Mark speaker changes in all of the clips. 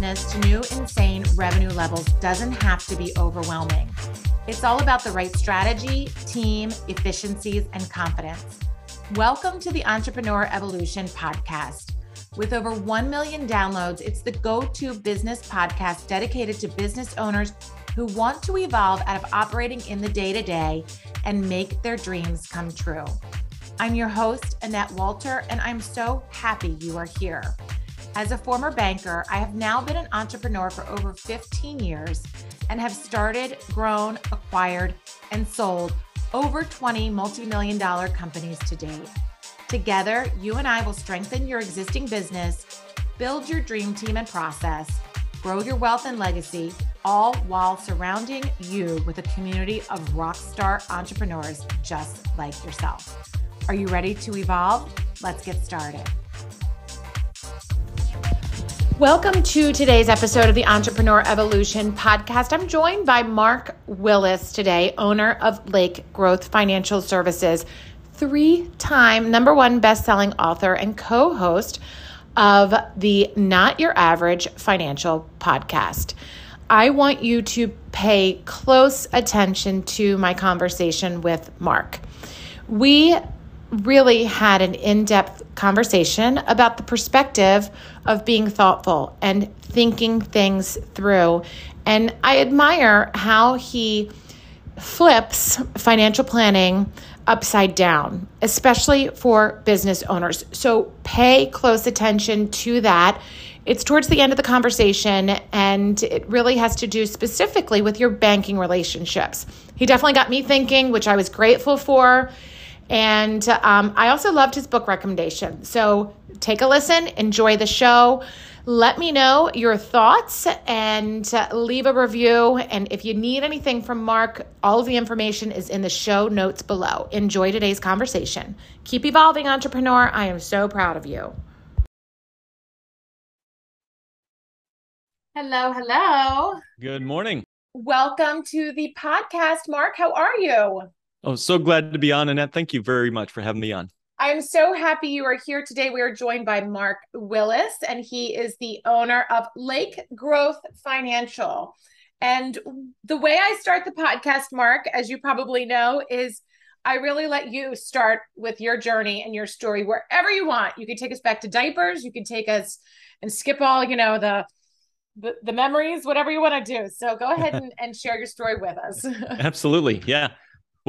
Speaker 1: business to new insane revenue levels doesn't have to be overwhelming. It's all about the right strategy, team, efficiencies, and confidence. Welcome to the Entrepreneur Evolution Podcast. With over 1 million downloads, it's the go to business podcast dedicated to business owners who want to evolve out of operating in the day to day and make their dreams come true. I'm your host, Annette Walter, and I'm so happy you are here. As a former banker, I have now been an entrepreneur for over 15 years and have started, grown, acquired, and sold over 20 multi million dollar companies to date. Together, you and I will strengthen your existing business, build your dream team and process, grow your wealth and legacy, all while surrounding you with a community of rockstar entrepreneurs just like yourself. Are you ready to evolve? Let's get started. Welcome to today's episode of the Entrepreneur Evolution podcast. I'm joined by Mark Willis today, owner of Lake Growth Financial Services, three time number one best selling author and co host of the Not Your Average Financial podcast. I want you to pay close attention to my conversation with Mark. We really had an in depth conversation about the perspective of being thoughtful and thinking things through. And I admire how he flips financial planning upside down, especially for business owners. So pay close attention to that. It's towards the end of the conversation, and it really has to do specifically with your banking relationships. He definitely got me thinking, which I was grateful for. And um, I also loved his book recommendation. So take a listen, enjoy the show. Let me know your thoughts and uh, leave a review. And if you need anything from Mark, all of the information is in the show notes below. Enjoy today's conversation. Keep evolving, entrepreneur. I am so proud of you. Hello, hello.
Speaker 2: Good morning.
Speaker 1: Welcome to the podcast, Mark. How are you?
Speaker 2: Oh, so glad to be on, Annette. Thank you very much for having me on.
Speaker 1: I'm so happy you are here today. We are joined by Mark Willis, and he is the owner of Lake Growth Financial. And the way I start the podcast, Mark, as you probably know, is I really let you start with your journey and your story wherever you want. You can take us back to diapers, you can take us and skip all, you know, the the, the memories, whatever you want to do. So go ahead and, and share your story with us.
Speaker 2: Absolutely. Yeah.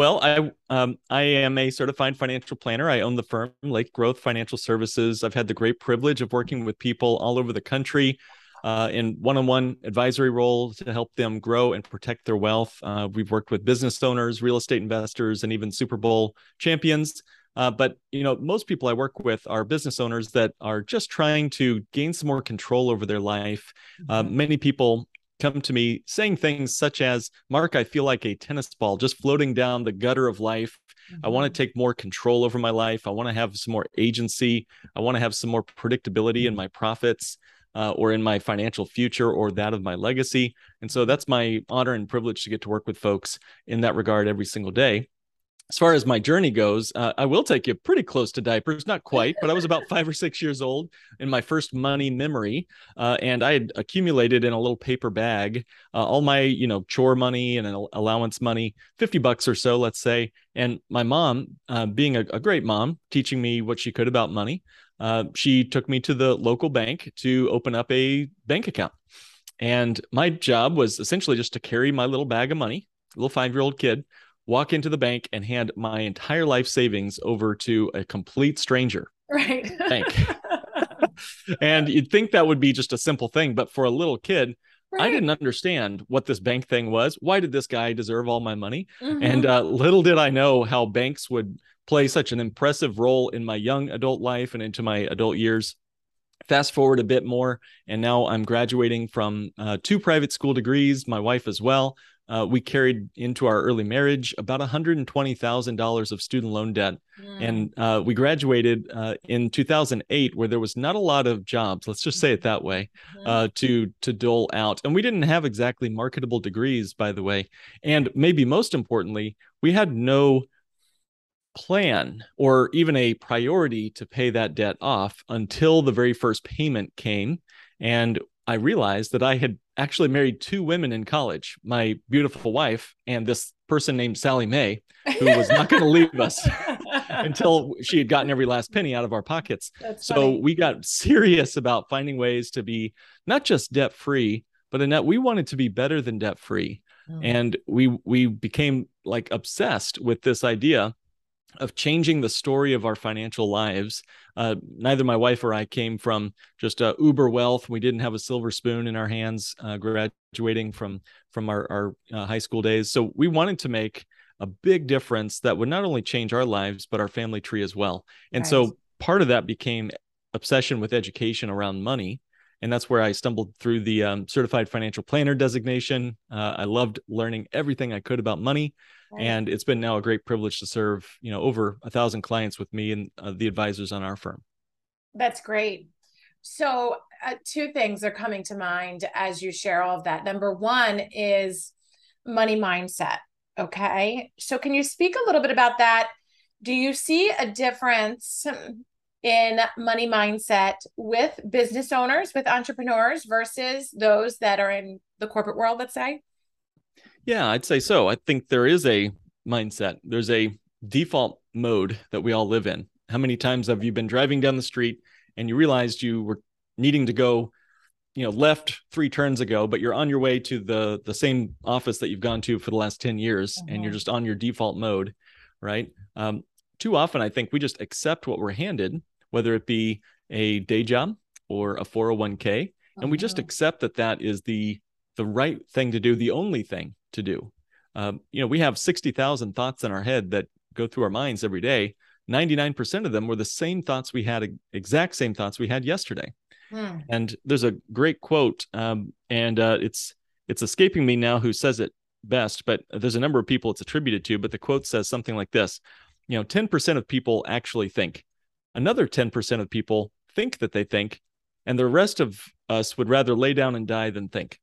Speaker 2: Well, I um, I am a certified financial planner. I own the firm Lake Growth Financial Services. I've had the great privilege of working with people all over the country uh, in one-on-one advisory roles to help them grow and protect their wealth. Uh, we've worked with business owners, real estate investors, and even Super Bowl champions. Uh, but you know, most people I work with are business owners that are just trying to gain some more control over their life. Uh, mm-hmm. many people come to me saying things such as, Mark, I feel like a tennis ball just floating down the gutter of life. Mm-hmm. I want to take more control over my life. I want to have some more agency. I want to have some more predictability in my profits. Uh, or in my financial future or that of my legacy. And so that's my honor and privilege to get to work with folks in that regard every single day as far as my journey goes, uh, I will take you pretty close to diapers, not quite, but I was about five or six years old in my first money memory, uh, and I had accumulated in a little paper bag uh, all my, you know, chore money and allowance money, fifty bucks or so, let's say. And my mom, uh, being a, a, great mom, teaching me what she could about money, uh, she took me to the local bank to open up a bank account, and my job was essentially just to carry my little bag of money, little five year old kid walk into the bank and hand my entire life savings over to a complete stranger.
Speaker 1: Right.
Speaker 2: Bank. and you'd think that would be just a simple thing, but for a little kid, Right. I didn't understand what this bank thing was. Why did this guy deserve all my money? Mm-hmm. And uh, little did I know how banks would play such an impressive role in my young adult life and into my adult years. Fast forward a bit more, and now I'm graduating from uh, two private school degrees, my wife as well uh, we carried into our early marriage about $120,000 of student loan debt. Mm. And uh, we graduated uh, in 2008, where there was not a lot of jobs, let's just say it that way, mm-hmm. to, to dole out. And we didn't have exactly marketable degrees, by the way. And maybe most importantly, we had no plan or even a priority to pay that debt off until the very first payment came. And I realized that I had actually married two women in college my beautiful wife and this person named Sallie Mae, who was not going to leave us until she had gotten every last penny out of our pockets. That's so funny. we got serious about finding ways to be not just debt free, but Annette, we wanted to be better than debt free. Oh. And we we became like obsessed with this idea of changing the story of our financial lives. Uh, neither my wife or I came from just uh, uber wealth. We didn't have a silver spoon in our hands uh, graduating from from our, our uh, high school days. So we wanted to make a big difference that would not only change our lives but our family tree as well. And so part of that became obsession with education around money. And that's where I stumbled through the um, certified financial planner designation. Uh, I loved learning everything I could about money. And it's been now a great privilege to serve you know over a thousand clients with me and uh, the advisors on our firm.
Speaker 1: That's great. So uh, two things are coming to mind as you share all of that. Number one is money mindset okay? So can you speak a little bit about that? Do you see a difference in money mindset with business owners with entrepreneurs versus those that are in the corporate world let's say
Speaker 2: yeah, I'd say so. I think there is a mindset. There's a default mode that we all live in. How many times have you been driving down the street and you realized you were needing to go, you know, left three turns ago, but you're on your way to the the same office that you've gone to for the last 10 years mm-hmm. and you're mm-hmm. just on your default mode, right? Um, too often I think we just accept what we're handed, whether it be a day job or a 401k, and we just mm-hmm. accept that that is the the right thing to do, the only thing to do. Um, you know, we have 60,000 thoughts in our head that go through our minds every day. 99% of them were the same thoughts we had, exact same thoughts we had yesterday. Hmm. And there's a great quote, um, and uh, it's it's escaping me now who says it best, but there's a number of people it's attributed to. But the quote says something like this: You know, 10% of people actually think. Another 10% of people think that they think, and the rest of us would rather lay down and die than think.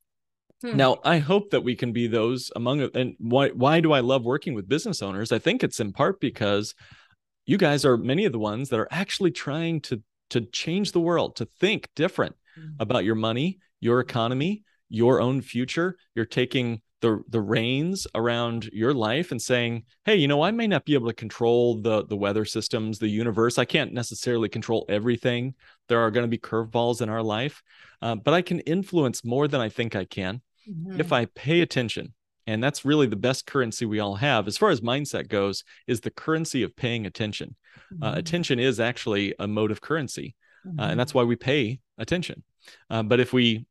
Speaker 2: Hmm. Now, I hope that we can be those among and why why do I love working with business owners? I think it's in part because you guys are many of the ones that are actually trying to to change the world, to think different hmm. about your money, your economy, your own future. You're taking the the reins around your life and saying, "Hey, you know, I may not be able to control the the weather systems, the universe. I can't necessarily control everything. There are going to be curveballs in our life, uh, but I can influence more than I think I can mm-hmm. if I pay attention. And that's really the best currency we all have, as far as mindset goes, is the currency of paying attention. Uh, mm-hmm. Uh, attention is actually a mode of currency, mm-hmm. uh, and that's mm-hmm. why we pay attention. Uh, but if we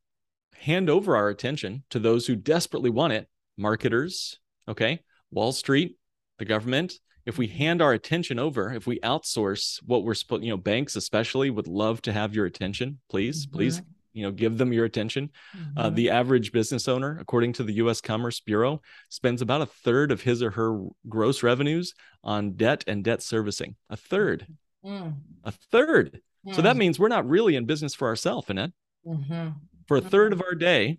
Speaker 2: hand over our attention to those who desperately want it, marketers, okay, Wall Street, the government, if we hand our attention over, if we outsource what we're supposed, you know, banks especially would love to have your attention. Please, mm-hmm. please you know give them your attention uh, mm-hmm. uh, the average business owner according to the us commerce bureau spends about a third of his or her gross revenues on debt and debt servicing a third mm. a third mm. so that mm. means we're not really in business for ourselves annette mm-hmm. For a third of our day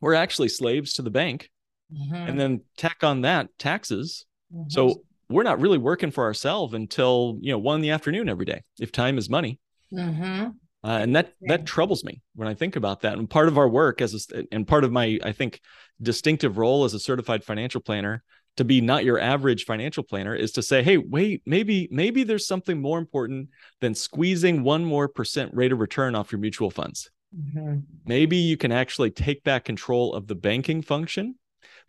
Speaker 2: we're actually slaves to the bank mm-hmm. and then tack on that taxes mm-hmm. so we're not really working for ourselves until you know one in the afternoon every day if time is money mm-hmm. Uh, and that that troubles me when I think about that. And part of our work as a, and part of my I think distinctive role as a certified financial planner to be not your average financial planner is to say, hey, wait, maybe maybe there's something more important than squeezing one more percent rate of return off your mutual funds. Mm-hmm. Maybe you can actually take back control of the banking function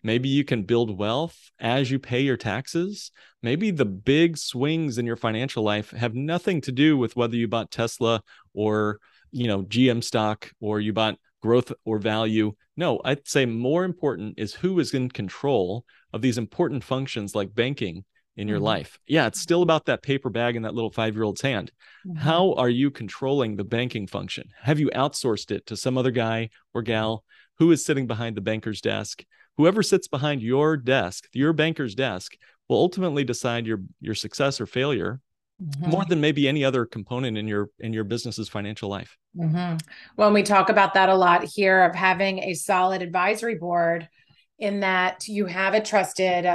Speaker 2: Maybe you can build wealth as you pay your taxes. Maybe the big swings in your financial life have nothing to do with whether you bought Tesla or, you know, GM stock or you bought growth or value. No, I'd say more important is who is in control of these important functions like banking in your mm-hmm. life. Yeah, it's still about that paper bag in that little five year old's hand. Mm-hmm. How are you controlling the banking function? Have you outsourced it to some other guy or gal who is sitting behind the banker's desk? whoever sits behind your desk, your banker's desk, will ultimately decide your your success or failure Mm-hmm. more than maybe any other component in your in your business's financial life
Speaker 1: mm-hmm. well we talk about that a lot here of having a solid advisory board in that you have a trusted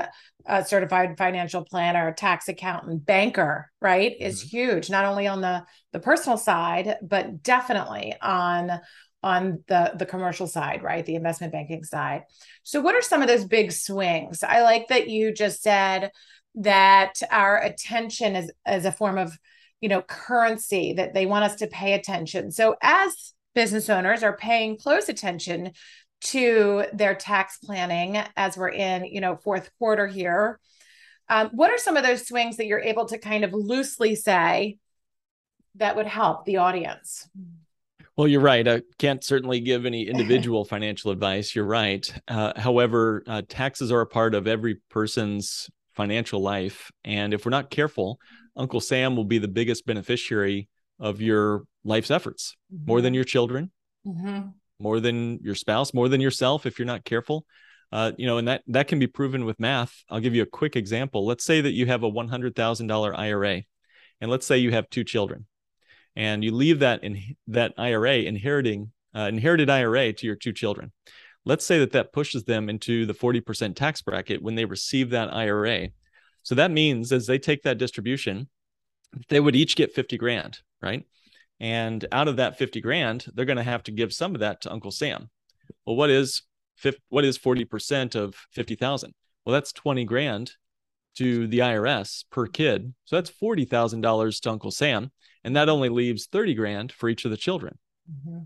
Speaker 1: uh, certified financial planner tax accountant banker right mm-hmm. is huge not only on the the personal side but definitely on on the the commercial side, right? The investment banking side. So what are some of those big swings? I like that you just said that our attention is as a form of, you know, currency that they want us to pay attention. So as business owners are paying close attention to their tax planning as we're in, you know, fourth quarter here. Um, what are some of those swings that you're able to kind of loosely say that would help the audience?
Speaker 2: Well, you're right. I can't certainly give any individual financial advice. You're right. Uh, however, uh, taxes are a part of every person's financial life. And if we're not careful, Uncle Sam will be the biggest beneficiary of your life's efforts mm-hmm. more than mm-hmm. your children, mm-hmm. More than your spouse, more than yourself if you're not careful. Uh, you know, and that that can be proven with math. I'll give you a quick example. Let's say that you have a $100,000 IRA, and let's say you have two children and you leave that in that IRA inheriting uh, inherited IRA to your two children. Let's say that that pushes them into the 40% tax bracket when they receive that IRA. So that means as they take that distribution, they would each get 50 grand, right? And out of that 50 grand, they're going to have to give some of that to Uncle Sam. Well, what is what is 40% of 50,000? Well, that's 20 grand to the IRS per kid. So that's $40,000 to Uncle Sam and that only leaves 30 grand for each of the children. Mm-hmm.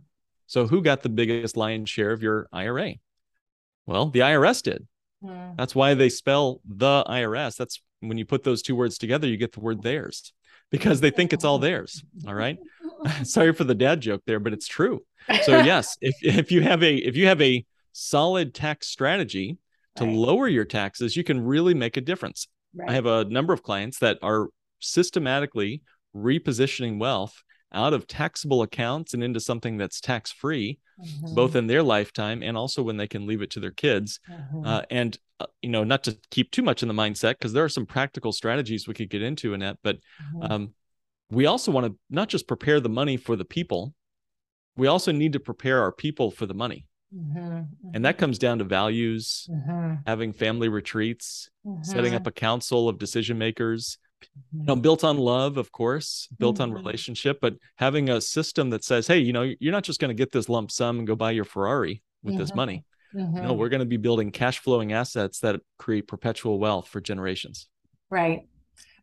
Speaker 2: So who got the biggest lion's share of your IRA? Well, the IRS did. Mm. That's why they spell the IRS. That's when you put those two words together, you get the word theirs because they think it's all theirs. All right. Sorry for the dad joke there, but it's true. So yes, if if you have a if you have a solid tax strategy to right. lower your taxes, you can really make a difference. Right. I have a number of clients that are systematically repositioning wealth out of taxable accounts and into something that's tax free, mm-hmm. both in their lifetime and also when they can leave it to their kids. Mm-hmm. Uh, and, uh, you know, not to keep too much in the mindset, because there are some practical strategies we could get into in that, but mm-hmm. um, we also want to not just prepare the money for the people, we also need to prepare our people for the money. Mm-hmm. And that comes down to values, mm-hmm. having family retreats, setting up mm-hmm. a council of decision makers, you know built on love of course built mm-hmm. on relationship but having a system that says hey you know you're not just going to get this lump sum and go buy your ferrari with mm-hmm. this money mm-hmm. no we're going to be building cash flowing assets that create perpetual wealth for generations
Speaker 1: right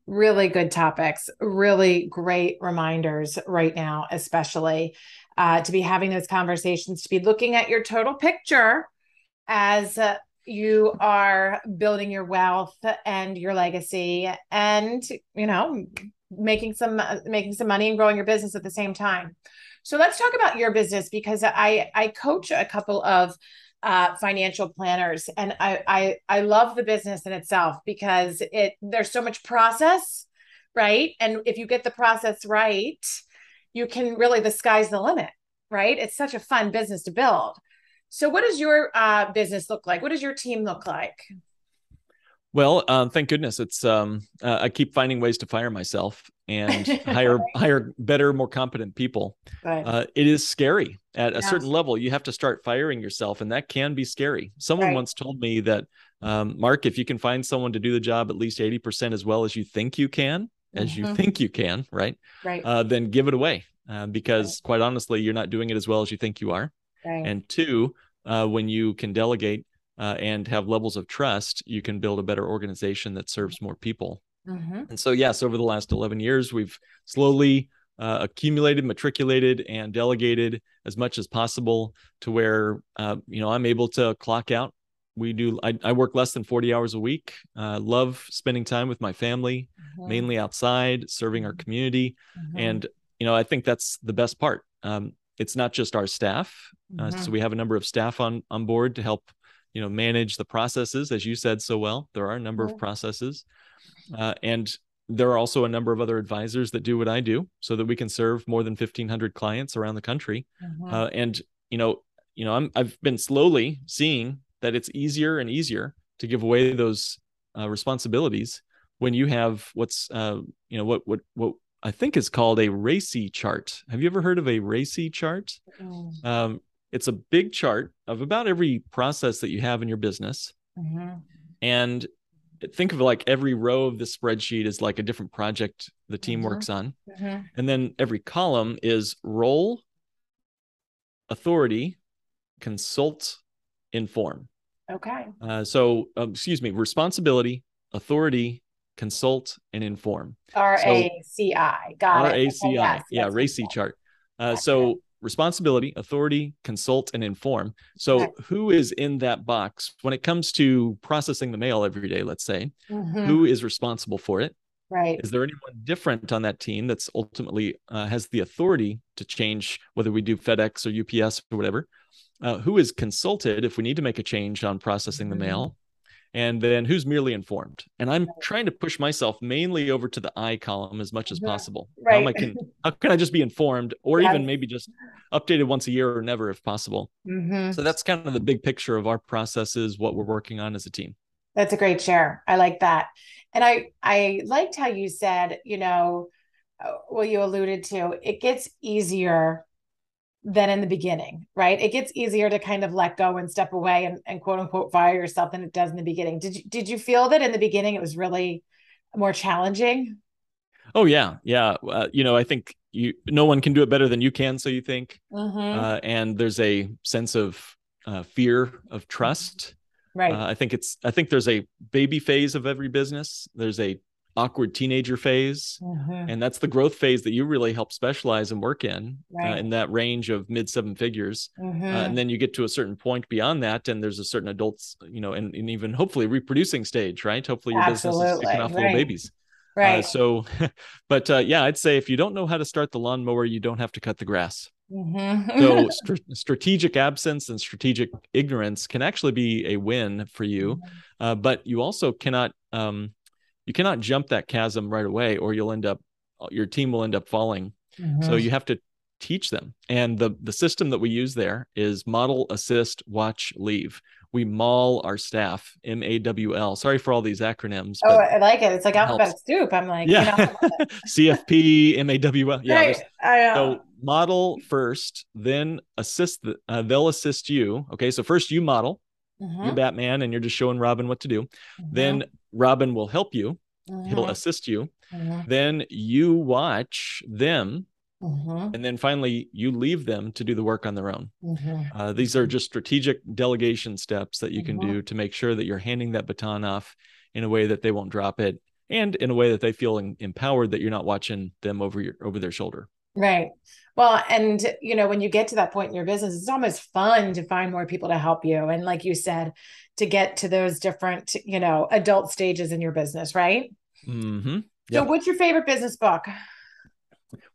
Speaker 1: really good topics really great reminders right now especially uh, to be having those conversations to be looking at your total picture as uh, you are building your wealth and your legacy and you know making some making some money and growing your business at the same time. So let's talk about your business because i i coach a couple of uh, financial planners and I, I i love the business in itself because it there's so much process right and if you get the process right you can really the sky's the limit right it's such a fun business to build so, what does your uh, business look like? What does your team look like?
Speaker 2: Well, um, thank goodness it's. Um, uh, I keep finding ways to fire myself and hire hire better, more competent people. Right. Uh, it is scary at a certain level. You have to start firing yourself, and that can be scary. Someone right. once told me that, um, Mark, if you can find someone to do the job at least eighty percent as well as you think you can, as mm-hmm. you think you can, right?
Speaker 1: Right.
Speaker 2: Uh, then give it away, uh, because right. quite honestly, you're not doing it as well as you think you are. Right. And two, uh, when you can delegate uh, and have levels of trust, you can build a better organization that serves more people. Mm-hmm. And so, yes, over the last 11 years, we've slowly uh, accumulated, matriculated, and delegated as much as possible to where, uh, you know, I'm able to clock out. We do, I, I work less than 40 hours a week. Uh, love spending time with my family, mm-hmm. mainly outside, serving our mm-hmm. community. Mm-hmm. And, you know, I think that's the best part. Um, it's not just our staff. Uh, mm-hmm. so we have a number of staff on on board to help, you know, manage the processes, as you said so well. There are a number of processes, uh, and there are also a number of other advisors that do what I do, so that we can serve more than 1,500 clients around the country. Mm-hmm. Uh, and you know, you know, I'm I've been slowly seeing that it's easier and easier to give away those uh, responsibilities when you have what's uh, you know what what what I think is called a RACI chart. Have you ever heard of a RACI chart? Mm. Um, it's a big chart of about every process that you have in your business. Mm-hmm. And think of like every row of the spreadsheet is like a different project the team mm-hmm. works on. Mm-hmm. And then every column is role, authority, consult, inform.
Speaker 1: Okay.
Speaker 2: Uh, so, um, excuse me, responsibility, authority, consult, and inform.
Speaker 1: R A C I. Got
Speaker 2: R
Speaker 1: it.
Speaker 2: A C I. Yeah, RACI chart. Uh, so, responsibility, authority, consult, and inform. So,
Speaker 1: Okay.
Speaker 2: who is in that box when it comes to processing the mail every day? Let's say,
Speaker 1: Mhm.
Speaker 2: who is responsible for it?
Speaker 1: Right.
Speaker 2: Is there anyone different on that team that's ultimately uh, has the authority to change whether we do FedEx or UPS or whatever? Uh, who is consulted if we need to make a change on processing the
Speaker 1: Mhm.
Speaker 2: mail? And then who's merely informed? And I'm trying to push myself mainly over to the I column as much as possible. How, am I can, how can I just be informed or even maybe just updated once a year or never if possible?
Speaker 1: Mhm.
Speaker 2: So that's kind of the big picture of our processes, what we're working on as a team.
Speaker 1: That's a great share. I like that. And I I liked how you said, you know, uh, well, you alluded to it gets easier than in the beginning, right? It gets easier to kind of let go and step away and, and quote unquote fire yourself than it does in the beginning. Did you did you feel that in the beginning it was really more challenging?
Speaker 2: Oh yeah, yeah. Uh, you know, I think you no one can do it better than you can. So you think,
Speaker 1: Mhm.
Speaker 2: uh, and there's a sense of uh, fear of trust.
Speaker 1: Right.
Speaker 2: Uh, I think it's I think there's a baby phase of every business. There's a awkward teenager phase,
Speaker 1: Mhm.
Speaker 2: and that's the growth phase that you really help specialize and work in uh, in that range of mid seven figures. Uh,
Speaker 1: Mhm.
Speaker 2: and then you get to a certain point beyond that, and there's a certain adults, you know, and, and even hopefully reproducing stage, right? Hopefully your business is
Speaker 1: Absolutely,
Speaker 2: kicking off little
Speaker 1: right.
Speaker 2: babies. Uh,
Speaker 1: right.
Speaker 2: so, but uh, yeah, I'd say if you don't know how to start the lawnmower, you don't have to cut the grass.
Speaker 1: Mhm.
Speaker 2: So, str- strategic absence and strategic ignorance can actually be a win for you, uh, but you also cannot um, you cannot jump that chasm right away, or you'll end up your team will end up falling. So
Speaker 1: Mhm.
Speaker 2: you have to teach them, and the the system that we use there is model, assist, watch, leave. We maul our staff, M A W L. Sorry for all these acronyms.
Speaker 1: Oh, I like it. It's like
Speaker 2: it helps.
Speaker 1: alphabet soup. I'm like, you
Speaker 2: yeah,
Speaker 1: know,
Speaker 2: CFP, MAWL. Yeah,
Speaker 1: right. I know.
Speaker 2: so model first, then assist. The, uh, they'll assist you. Okay, so first you model. You're
Speaker 1: Mhm.
Speaker 2: Batman, and you're just showing Robin what to do.
Speaker 1: Mhm.
Speaker 2: Then Robin will help you. He'll
Speaker 1: Mhm.
Speaker 2: assist you. Then you watch them, and then finally you leave them to do the work on their own. Uh, these are just strategic delegation steps that you can do to make sure that you're handing that baton off in a way that they won't drop it, and in a way that they feel em- empowered that you're not watching them over your over their shoulder.
Speaker 1: Right. Well, and you know, when you get to that point in your business, it's almost fun to find more people to help you. And like you said, to get to those different, you know, adult stages in your business, right?
Speaker 2: Mm-hmm.
Speaker 1: So, what's your favorite business book?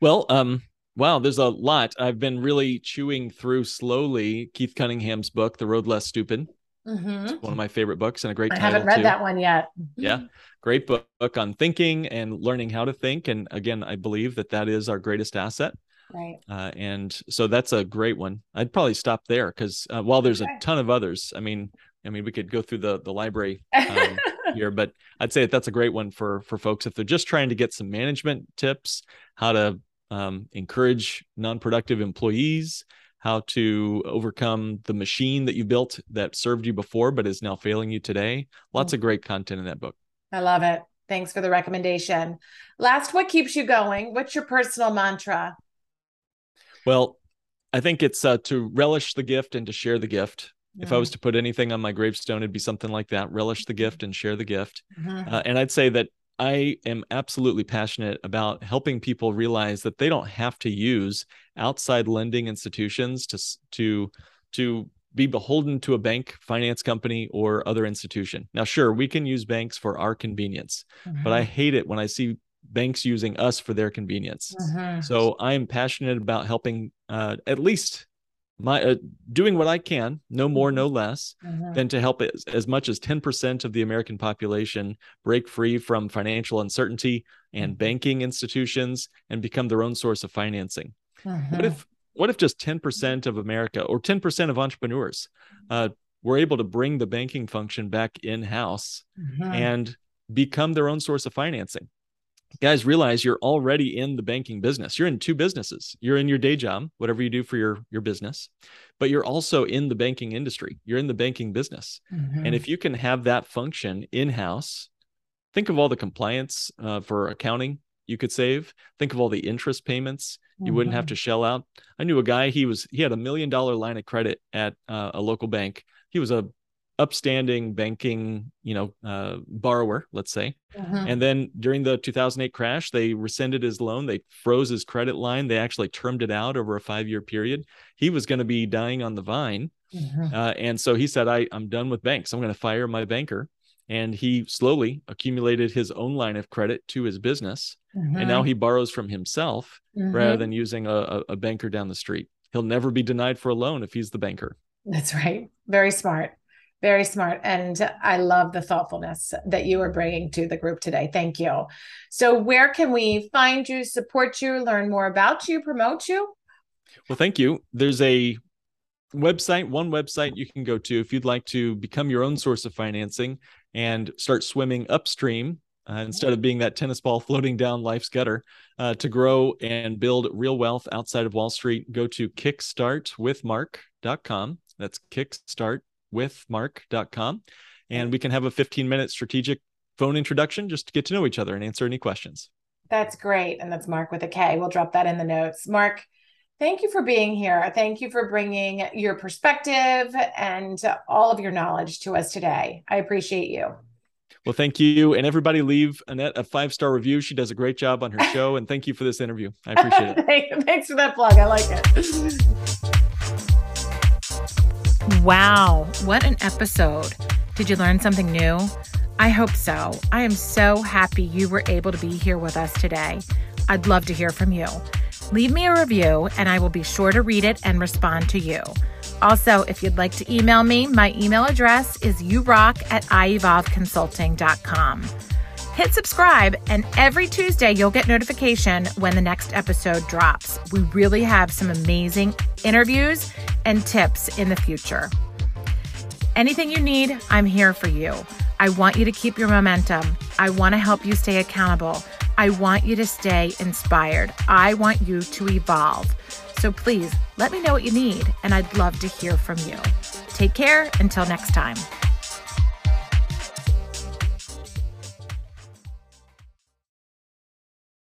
Speaker 2: Well, um, wow, there's a lot. I've been really chewing through slowly Keith Cunningham's book, The Road Less Stupid.
Speaker 1: Mhm.
Speaker 2: One of my favorite books and a great
Speaker 1: I haven't read
Speaker 2: too.
Speaker 1: that one yet.
Speaker 2: Yeah, great book, book on thinking and learning how to think. And again, I believe that that is our greatest asset.
Speaker 1: Right.
Speaker 2: Uh, and so that's a great one. I'd probably stop there because uh, while there's
Speaker 1: Okay.
Speaker 2: a ton of others, I mean, I mean, we could go through the the library um, here, but I'd say that that's a great one for for folks if they're just trying to get some management tips, how to um, encourage non-productive employees, how to overcome the machine that you built that served you before but is now failing you today. Lots of great content in that book.
Speaker 1: I love it. Thanks for the recommendation. Last, what keeps you going? What's your personal mantra?
Speaker 2: Well, I think it's uh, to relish the gift and to share the gift. If I was to put anything on my gravestone, it'd be something like that: relish the gift and share the gift.
Speaker 1: Mhm.
Speaker 2: Uh, and I'd say that I am absolutely passionate about helping people realize that they don't have to use outside lending institutions to to to be beholden to a bank, finance company, or other institution. Now, sure, we can use banks for our convenience, but I hate it when I see banks using us for their convenience.
Speaker 1: Mhm.
Speaker 2: So I am passionate about helping uh, at least my uh, doing what I can, no more, no less,
Speaker 1: Mhm.
Speaker 2: than to help as, as much as 10% of the American population break free from financial uncertainty and
Speaker 1: Mhm.
Speaker 2: banking institutions and become their own source of financing. What
Speaker 1: Mhm.
Speaker 2: if what if just 10% of America or 10% of entrepreneurs uh, were able to bring the banking function back in-house
Speaker 1: Mhm.
Speaker 2: and become their own source of financing? Guys realize you're already in the banking business you're in two businesses you're in your day job whatever you do for your your business but you're also in the banking industry you're in the banking business
Speaker 1: Mhm.
Speaker 2: and if you can have that function in house think of all the compliance uh, for accounting you could save. Think of all the interest payments you mm-hmm. wouldn't have to mm-hmm. shell out. I knew a guy, he was he had a million dollar line of credit at uh, a local bank. He was a upstanding banking, you know, uh, borrower, let's say. Mm-hmm. And then during the 2008 crash, they rescinded his loan. They froze his credit line. They actually termed it out over a five year period. He was going to be dying on the vine. Mm-hmm. Uh, and so he said, I, I'm done with banks. I'm going to fire my banker and he slowly accumulated his own line of credit to his business mm-hmm. and now mm-hmm. he borrows from himself rather than using a, a, banker down the street he'll never be denied for a loan if he's the banker
Speaker 1: that's right very smart very smart and i love the thoughtfulness that you are bringing to the group today. Thank you. So where can we find you support you learn more about you promote you?
Speaker 2: Well thank you. There's a website one website you can go to if you'd like to become your own source of financing and start swimming upstream uh, instead of being that tennis ball floating down life's gutter uh, to grow and build real wealth outside of Wall Street, go to kickstartwithmark.com. That's kickstartwithmark.com. And we can have a 15 minute strategic phone introduction just to get to know each other and answer any questions.
Speaker 1: That's great. And that's Mark with a K. We'll drop that in the notes. Mark, thank you for being here. Thank you for bringing your perspective and all of your knowledge to us today. I appreciate you.
Speaker 2: Well, thank you. And everybody leave Annette a five star review. She does a great job on her show. And thank you for this interview. I appreciate
Speaker 1: it. Thanks for that plug. I like it. Wow. What an episode. Did you learn something new? I hope so. I am so happy you were able to be here with us today. I'd love to hear from you. Leave me a review, and I will be sure to read it and respond to you. Also, if you'd like to email me, my email address is urock at ievolveconsulting.com. Hit subscribe, and every Tuesday you'll get notification when the next episode drops. We really have some amazing interviews and tips in the future. Anything you need, I'm here for you. I want you to keep your momentum. I want to help you stay accountable. I want you to stay inspired. I want you to evolve. So please let me know what you need, and I'd love to hear from you. Take care until next time.